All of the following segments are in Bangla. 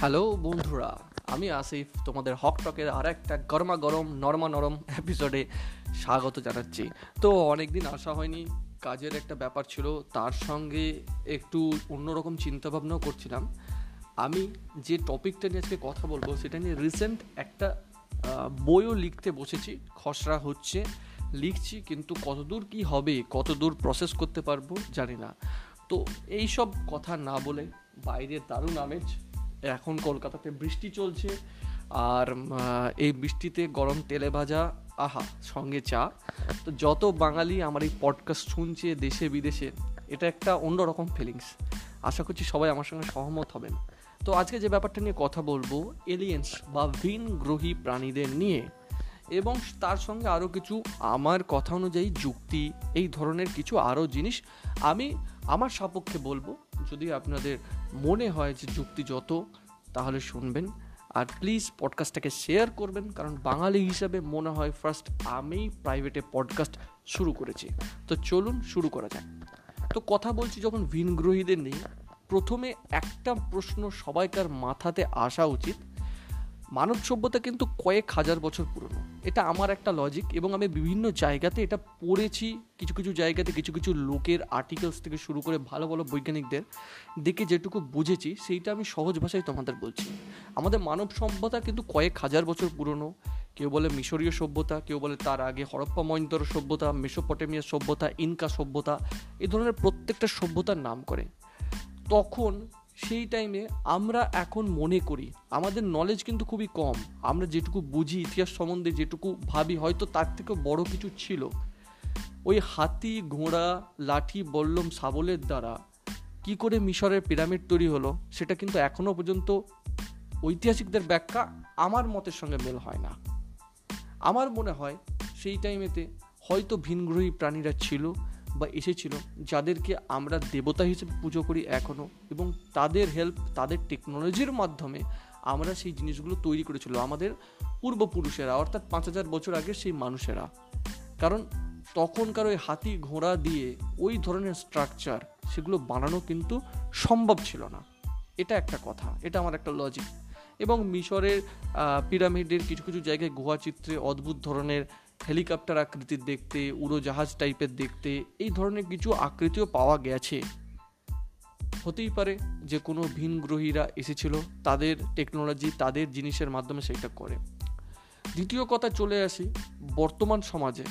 হ্যালো বন্ধুরা, আমি আসিফ, তোমাদের হক টকের আর একটা গরমা গরম নরমা নরম এপিসোডে স্বাগত জানাচ্ছি। তো অনেকদিন আসা হয়নি, কাজের একটা ব্যাপার ছিল, তার সঙ্গে একটু অন্যরকম চিন্তাভাবনাও করছিলাম। আমি যে টপিকটা নিয়ে আজকে কথা বলব, সেটা নিয়ে রিসেন্ট একটা বইও লিখতে বসেছি, খসড়া হচ্ছে। লিখছি, কিন্তু কতদূর কি হবে, কতদূর প্রসেস করতে পারব, জানি না। তো এই সব কথা না বলে বাইরের দারুণ আমেজ এখন কলকাতাতে বৃষ্টি চলছে, আর এই বৃষ্টিতে গরম তেলে ভাজা, আহা, সঙ্গে চা। তো যত বাঙালি আমার এই পডকাস্ট শুনছে দেশে, বিদেশে, এটা একটা অন্যরকম ফিলিংস আশা করছি সবাই আমার সঙ্গে সহমত হবেন। তো আজকে যে ব্যাপারটা নিয়ে কথা বলব এলিয়েন্স বা ভিন গ্রহী প্রাণীদের নিয়ে, এবং তার সঙ্গে আরও কিছু আমার কথা অনুযায়ী যুক্তি, এই ধরনের কিছু আরও জিনিস আমি আমার সাপেক্ষে বলব। যদি আপনাদের মনে হয় যে যুক্তি যত, তাহলে শুনবেন। আর প্লিজ পডকাস্টটাকে শেয়ার করবেন, কারণ বাঙালি হিসাবে মনে হয় ফার্স্ট আমি প্রাইভেটে পডকাস্ট শুরু করেছি। তো চলুন শুরু করা যাক। তো কথা বলছি যখন ভিনগ্রহীদের নেই প্রথমে একটা প্রশ্ন সবাইকার মাথাতে আসা উচিত মানব সভ্যতা কিন্তু কয়েক হাজার বছর পুরনো। এটা আমার একটা লজিক এবং আমি বিভিন্ন জায়গাতে এটা পড়েছি, কিছু কিছু জায়গাতে কিছু কিছু লোকের আর্টিকেলস থেকে শুরু করে ভালো ভালো বৈজ্ঞানিকদের দেখে যেটুকু বুঝেছি, সেইটা আমি সহজ ভাষায় তোমাদের বলছি। আমাদের মানব সভ্যতা কিন্তু কয়েক হাজার বছর পুরনো। কেউ বলে মিশরীয় সভ্যতা, কেউ বলে তার আগে হরপ্পা মহিন্দর সভ্যতা, মেসোপটেমিয়া সভ্যতা, ইনকা সভ্যতা এই ধরনের প্রত্যেকটা সভ্যতার নাম করে তখন সেই টাইমে আমরা এখন মনে করি, আমাদের নলেজ কিন্তু খুবই কম। আমরা যেটুকু বুঝি ইতিহাস সম্বন্ধে, যেটুকু ভাবি, হয়তো তার থেকেও বড় কিছু ছিল। ওই হাতি, ঘোড়া, লাঠি, বল্লম, সাবলের দ্বারা কি করে মিশরের পিরামিড তৈরি হলো, সেটা কিন্তু এখনও পর্যন্ত ঐতিহাসিকদের ব্যাখ্যা আমার মতের সঙ্গে মেল হয় না। আমার মনে হয় সেই টাইমেতে হয়তো ভিনগ্রহী প্রাণীরা ছিল বা এসেছিল, যাদেরকে আমরা দেবতা হিসেবে পুজো করি এখনও এবং তাদের হেল্প তাদের টেকনোলজির মাধ্যমে আমরা সেই জিনিসগুলো তৈরি করেছিল আমাদের পূর্বপুরুষেরা, অর্থাৎ পাঁচ হাজার বছর আগের সেই মানুষেরা। কারণ তখনকার ওই হাতি ঘোড়া দিয়ে ওই ধরনের স্ট্রাকচার সেগুলো বানানো কিন্তু সম্ভব ছিল না। এটা একটা কথা, এটা আমার একটা লজিক এবং মিশরের পিরামিডের কিছু কিছু জায়গায় গুহা চিত্রে অদ্ভুত ধরনের হেলিকপ্টার আকৃতির দেখতে, উড়োজাহাজ টাইপের দেখতে, এই ধরনের কিছু আকৃতিও পাওয়া গেছে। হতেই পারে যে কোনো ভিন গ্রহীরা এসেছিল, তাদের টেকনোলজি তাদের জিনিসের মাধ্যমে সেটা করে। দ্বিতীয় কথা চলে আসি বর্তমান সমাজে।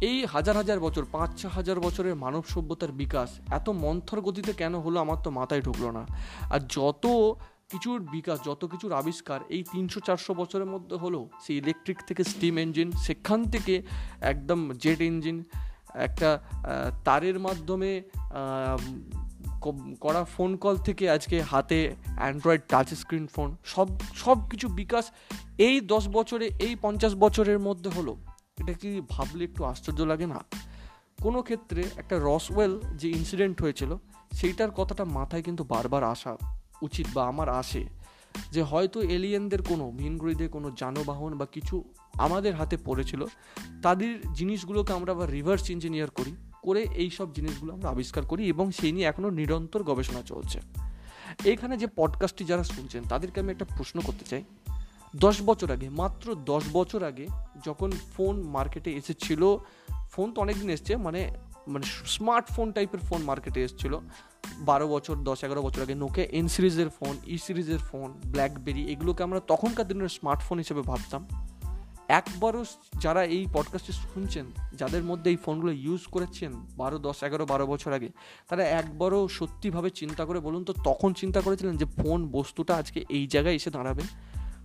এই হাজার হাজার বছর, পাঁচ ছ হাজার বছরের মানব সভ্যতার বিকাশ এত মন্থর গতিতে কেন হলো আমার তো মাথায় ঢুকলো না। আর যত কিছুর বিকাশ, যত কিছুর আবিষ্কার এই তিনশো, চারশো বছরের মধ্যে হলো, সেই ইলেকট্রিক থেকে স্টিম ইঞ্জিন সেখান থেকে একদম জেট ইঞ্জিন একটা তারের মাধ্যমে করা ফোন কল থেকে আজকে হাতে অ্যান্ড্রয়েড টাচ স্ক্রিন ফোন সব সব কিছু বিকাশ এই দশ বছরে, এই পঞ্চাশ বছরের মধ্যে হলো। এটা কি ভাবলে একটু আশ্চর্য লাগে না? কোনো ক্ষেত্রে একটা রসওয়েল যে ইনসিডেন্ট হয়েছিল, সেইটার কথাটা মাথায় কিন্তু বারবার আসা উচিত বা আমার আসে, যে হয়তো এলিয়েনদের কোনো ভিনগ্রহীদের কোনো যানবাহন বা কিছু আমাদের হাতে পড়েছিল, তাদের জিনিসগুলোকে আমরা আবার রিভার্স ইঞ্জিনিয়ার করি, করে এই সব জিনিসগুলো আমরা আবিষ্কার করি এবং সেই নিয়ে এখনও নিরন্তর গবেষণা চলছে। এইখানে যে পডকাস্টটি যারা শুনছেন, তাদেরকে আমি একটা প্রশ্ন করতে চাই। দশ বছর আগে, মাত্র দশ বছর আগে যখন ফোন মার্কেটে এসেছিল ফোন তো অনেকদিন এসছে মানে মানে স্মার্টফোন টাইপের ফোন মার্কেটে এসেছিল। বারো বছর, দশ, এগারো বছর আগে নোকে এন সিরিজের ফোন ই সিরিজের ফোন ব্ল্যাকবেরি এগুলোকে আমরা তখনকার দিনের স্মার্টফোন হিসেবে ভাবতাম। একবারও যারা এই পডকাস্টে শুনছেন, যাদের মধ্যে এই ফোনগুলো ইউজ করেছেন বারো, দশ, এগারো, বারো বছর আগে, তারা একবারও সত্যিভাবে চিন্তা করে বলুন তো, তখন চিন্তা করেছিলেন যে ফোন বস্তুটা আজকে এই জায়গায় এসে দাঁড়াবে।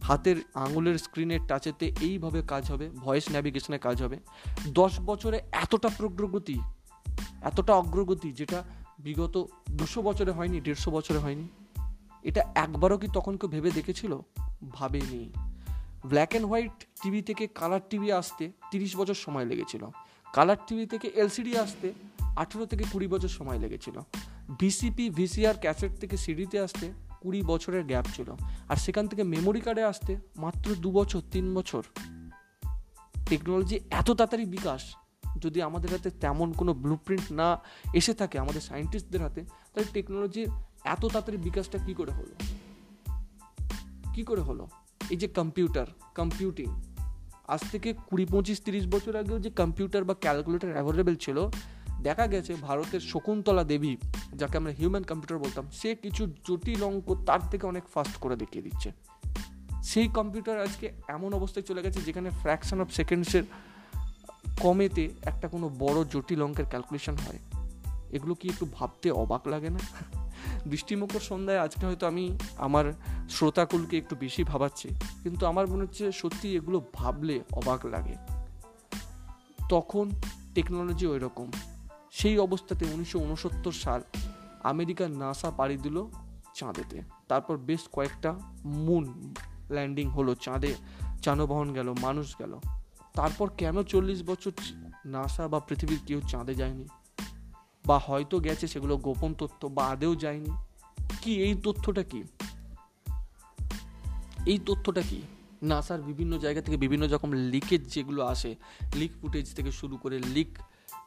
হাতের আঙুলের স্ক্রিনের টাচেতে এইভাবে কাজ হবে ভয়েস ন্যাভিগেশনে কাজ হবে। দশ বছরে এতটা প্রগ্রগতি এতটা অগ্রগতি যেটা বিগত দুশো বছরে হয়নি, দেড়শো বছরে হয়নি, এটা একবারও কি তখন কেউ ভেবে দেখেছিল? ভাবেনি। ব্ল্যাক অ্যান্ড হোয়াইট টিভি থেকে কালার টিভি আসতে তিরিশ বছর সময় লেগেছিল। কালার টিভি থেকে এলসিডি আসতে আঠেরো থেকে কুড়ি বছর সময় লেগেছিল। ভিসিপি ভিসিআর ক্যাসেট থেকে সিডিতে আসতে কুড়ি বছরের গ্যাপ ছিল। আর সেখান থেকে মেমোরি কার্ডে আসতে মাত্র দু বছর, তিন বছর। টেকনোলজি এত তাড়াতাড়ি বিকাশ যদি আমাদের হাতে তেমন কোনো ব্লু না এসে থাকে, আমাদের সায়েন্টিস্টদের হাতে, তাহলে টেকনোলজির এত তাড়াতাড়ি বিকাশটা কী করে হলো? কী করে হলো? এই যে কম্পিউটার কম্পিউটিং আজ থেকে কুড়ি, পঁচিশ, তিরিশ বছর আগেও যে কম্পিউটার বা ক্যালকুলেটার অ্যাভেলেবেল ছিল, দেখা গেছে ভারতের শকুন্তলা দেবী, যাকে আমরা হিউম্যান কম্পিউটার বলতাম, সে কিছু জটিল অঙ্ক তার থেকে অনেক ফাস্ট করে দেখিয়ে দিচ্ছে। সেই কম্পিউটার আজকে এমন অবস্থায় চলে গেছে যেখানে ফ্র্যাকশন অফ সেকেন্ডসের কমেতে একটা কোনো বড় জটিল অঙ্কের ক্যালকুলেশন হয়। এগুলো কি একটু ভাবতে অবাক লাগে না? বৃষ্টিমুখর সন্ধ্যায় আজকে হয়তো আমি আমার শ্রোতাকুলকে একটু বেশি ভাবাচ্ছি, কিন্তু আমার মনে হচ্ছে সত্যি এগুলো ভাবলে অবাক লাগে। তখন টেকনোলজি ওই রকম সেই অবস্থাতে উনিশশো উনসত্তর সাল আমেরিকার নাসা পাড়ি দিল চাঁদেতে। তারপর বেশ কয়েকটা মুন ল্যান্ডিং হলো, চাঁদে যানবাহন গেল, মানুষ গেল। তারপর কেন চল্লিশ বছর নাসা বা পৃথিবীর কেউ চাঁদে যায়নি? বা হয়তো গেছে সেগুলো গোপন তথ্য, বা আদেও যায়নি? কি এই তথ্যটা কি? এই তথ্যটা কি? নাসার বিভিন্ন জায়গা থেকে বিভিন্ন রকম লিকেজ যেগুলো আসে, লিক ফুটেজ থেকে শুরু করে লিক,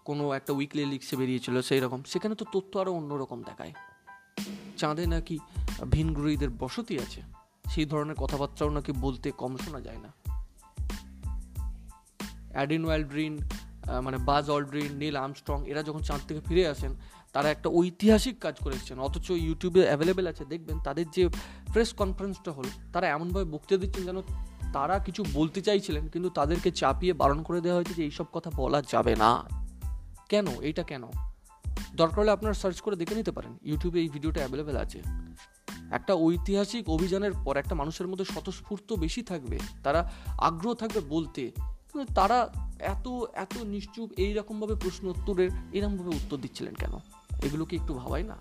কোনো একটা উইকলি লিক্সে বেরিয়েছিল সেই রকম সেখানে তো তথ্য আরও অন্যরকম দেখায়। চাঁদে নাকি ভিনগ্রহীদের বসতি আছে? সেই ধরনের কথাবার্তাও নাকি বলতে কম শোনা যায় না। অ্যাডিন ওয়াইল্ড্রিন মানে বাজ অলড্রিন, নীল আমস্ট্রং, এরা যখন চাঁদ থেকে ফিরে আসেন, তারা একটা ঐতিহাসিক কাজ করে এসেছেন। অথচ ইউটিউবে অ্যাভেলেবেল আছে, দেখবেন তাদের যে প্রেস কনফারেন্সটা হলো, তারা এমনভাবে বক্তৃতা দিচ্ছেন যেন তারা কিছু বলতে চাইছিলেন, কিন্তু তাদেরকে চাপিয়ে বারণ করে দেওয়া হয়েছে যে এইসব কথা বলা যাবে না। কেন? এইটা কেন? দরকার হলে আপনারা সার্চ করে দেখে নিতে পারেন, ইউটিউবে এই ভিডিওটা অ্যাভেলেবেল আছে। একটা ঐতিহাসিক অভিযানের পর একটা মানুষের মধ্যে স্বতঃস্ফূর্ত বেশি থাকবে, তারা আগ্রহ থাকবে বলতে। তারা এত এত নিশ্চুপ এইরকমভাবে প্রশ্ন উত্তরের এরকমভাবে উত্তর দিচ্ছিলেন কেন? এগুলো কি একটু ভাবাই না?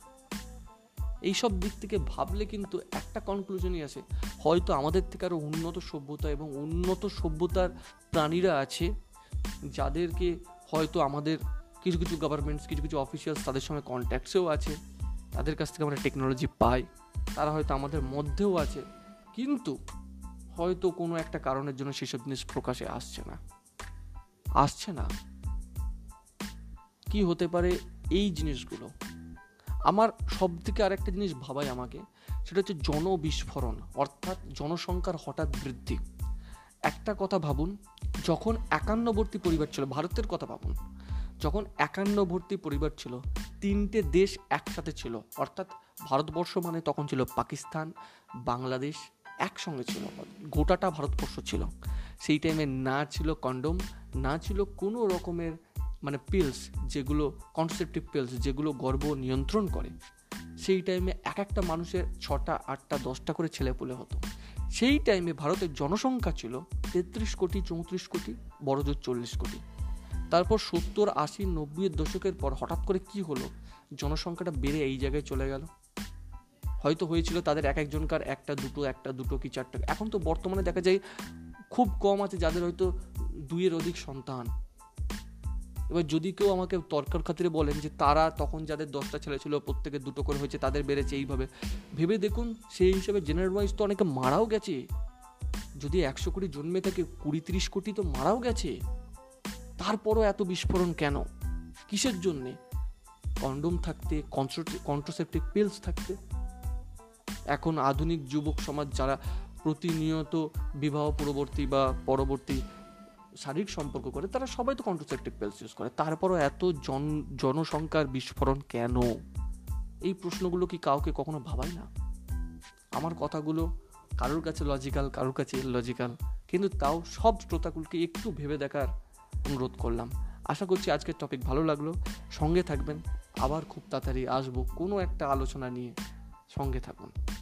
এইসব দিক থেকে ভাবলে কিন্তু একটা কনক্লুশনই আসে হয়তো আমাদের থেকে আরও উন্নত সভ্যতা এবং উন্নত সভ্যতার প্রাণীরা আছে, যাদেরকে হয়তো আমাদের কিছু কিছু গভর্নমেন্টস কিছু কিছু অফিসিয়ালস তাদের সঙ্গে কন্ট্যাক্টসেও আছে, তাদের কাছ থেকে আমরা টেকনোলজি পাই, তারা হয়তো আমাদের মধ্যেও আছে। কিন্তু হয়তো কোনো একটা কারণের জন্য সেসব জিনিস প্রকাশে আসছে না। আসছে না। কি হতে পারে এই জিনিসগুলো? আমার সব থেকে আরেকটা জিনিস ভাবাই আমাকে, সেটা হচ্ছে জনবিস্ফোরণ, অর্থাৎ জনসংখ্যার হঠাৎ বৃদ্ধি। একটা কথা ভাবুন, যখন একান্নবর্তী পরিবার ছিল, ভারতের কথা ভাবুন, যখন একান্নবর্তী পরিবার ছিল, তিনটে দেশ একসাথে ছিল, অর্থাৎ ভারতবর্ষ মানে তখন ছিল পাকিস্তান, বাংলাদেশ একসঙ্গে ছিল, গোটাটা ভারতবর্ষ ছিল। সেই টাইমে না ছিল কন্ডোম না ছিল কোনো রকমের মানে পিলস যেগুলো কনসেপটিভ পিলস যেগুলো গর্ব নিয়ন্ত্রণ করে। সেই টাইমে এক একটা মানুষের ছটা, আটটা, দশটা করে ছেলে পুলে হতো। সেই টাইমে ভারতের জনসংখ্যা ছিল তেত্রিশ কোটি, চৌত্রিশ কোটি বড়জোর চল্লিশ কোটি। তারপর সত্তর, আশি, নব্বইয়ের দশকের পর হঠাৎ করে কি হলো? জনসংখ্যাটা বেড়ে এই জায়গায় চলে গেল। হয়তো হয়েছিল তাদের এক একজনকার একটা দুটো একটা দুটো কি চারটা। এখন তো বর্তমানে দেখা যায় খুব কম আছে যাদের হয়তো দুইয়ের অধিক সন্তান। এবার যদি কেউ আমাকে তর্কার খাতিরে বলেন যে তারা তখন যাদের দশটা ছেলে ছিল, প্রত্যেকে দুটো করে হয়েছে, তাদের বেড়েছে এইভাবে। ভেবে দেখুন, সেই হিসেবে জেনারেল ওয়াইজ তো অনেকে মারাও গেছে। যদি একশো কোটি জন্মে থাকে, কুড়ি তিরিশ কোটি তো মারাও গেছে। তারপরও এত বিস্ফোরণ কেন? কিসের জন্যে? কন্ডোম থাকতে কন্ট্রোসেপটিভ পিলস থাকতে। এখন আধুনিক যুবক সমাজ যারা প্রতিনিয়ত বিবাহ পরবর্তী বা পরবর্তী শারীরিক সম্পর্ক করে, তারা সবাই তো কন্ট্রোসেপটিভ পেলস ইউজ করে। তারপরও এত জন, জনসংখ্যার বিস্ফোরণ কেন? এই প্রশ্নগুলো কি কাউকে কখনো ভাবাই না? আমার কথাগুলো কারোর কাছে লজিক্যাল কারোর কাছে লজিক্যাল কিন্তু তাও সব শ্রোতাগুলোকে একটু ভেবে দেখার অনুরোধ করলাম। আশা করছি আজকের টপিক ভালো লাগল। সঙ্গে থাকবেন। আবার খুব তাড়াতাড়ি আসব কোনো একটা আলোচনা নিয়ে। সঙ্গে থাকুন।